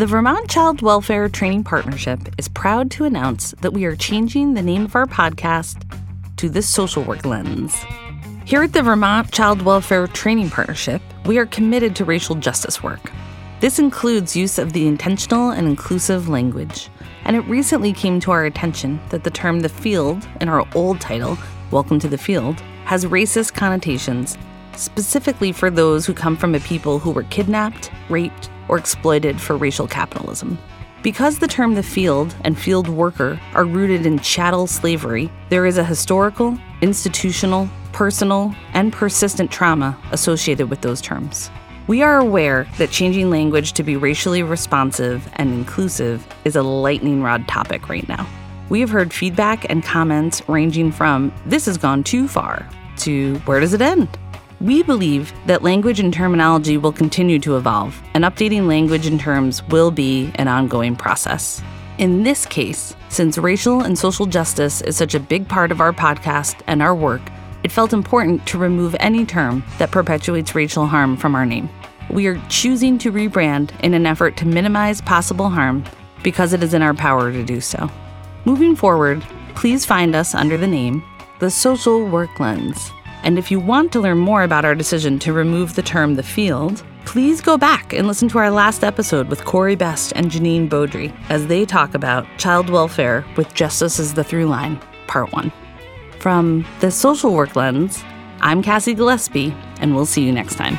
The Vermont Child Welfare Training Partnership is proud to announce that we are changing the name of our podcast to The Social Work Lens. Here at the Vermont Child Welfare Training Partnership, we are committed to racial justice work. This includes use of the intentional and inclusive language, and it recently came to our attention that the term the field in our old title, Welcome to the Field, has racist connotations, specifically for those who come from a people who were kidnapped, raped, or exploited for racial capitalism. Because the term the field and field worker are rooted in chattel slavery, there is a historical, institutional, personal, and persistent trauma associated with those terms. We are aware that changing language to be racially responsive and inclusive is a lightning rod topic right now. We have heard feedback and comments ranging from, this has gone too far, to where does it end? We believe that language and terminology will continue to evolve, and updating language and terms will be an ongoing process. In this case, since racial and social justice is such a big part of our podcast and our work, it felt important to remove any term that perpetuates racial harm from our name. We are choosing to rebrand in an effort to minimize possible harm because it is in our power to do so. Moving forward, please find us under the name The Social Work Lens. And if you want to learn more about our decision to remove the term the field, please go back and listen to our last episode with Corey Best and Janine Beaudry as they talk about child welfare with justice as the through line, part one. From the social work lens, I'm Cassie Gillespie, and we'll see you next time.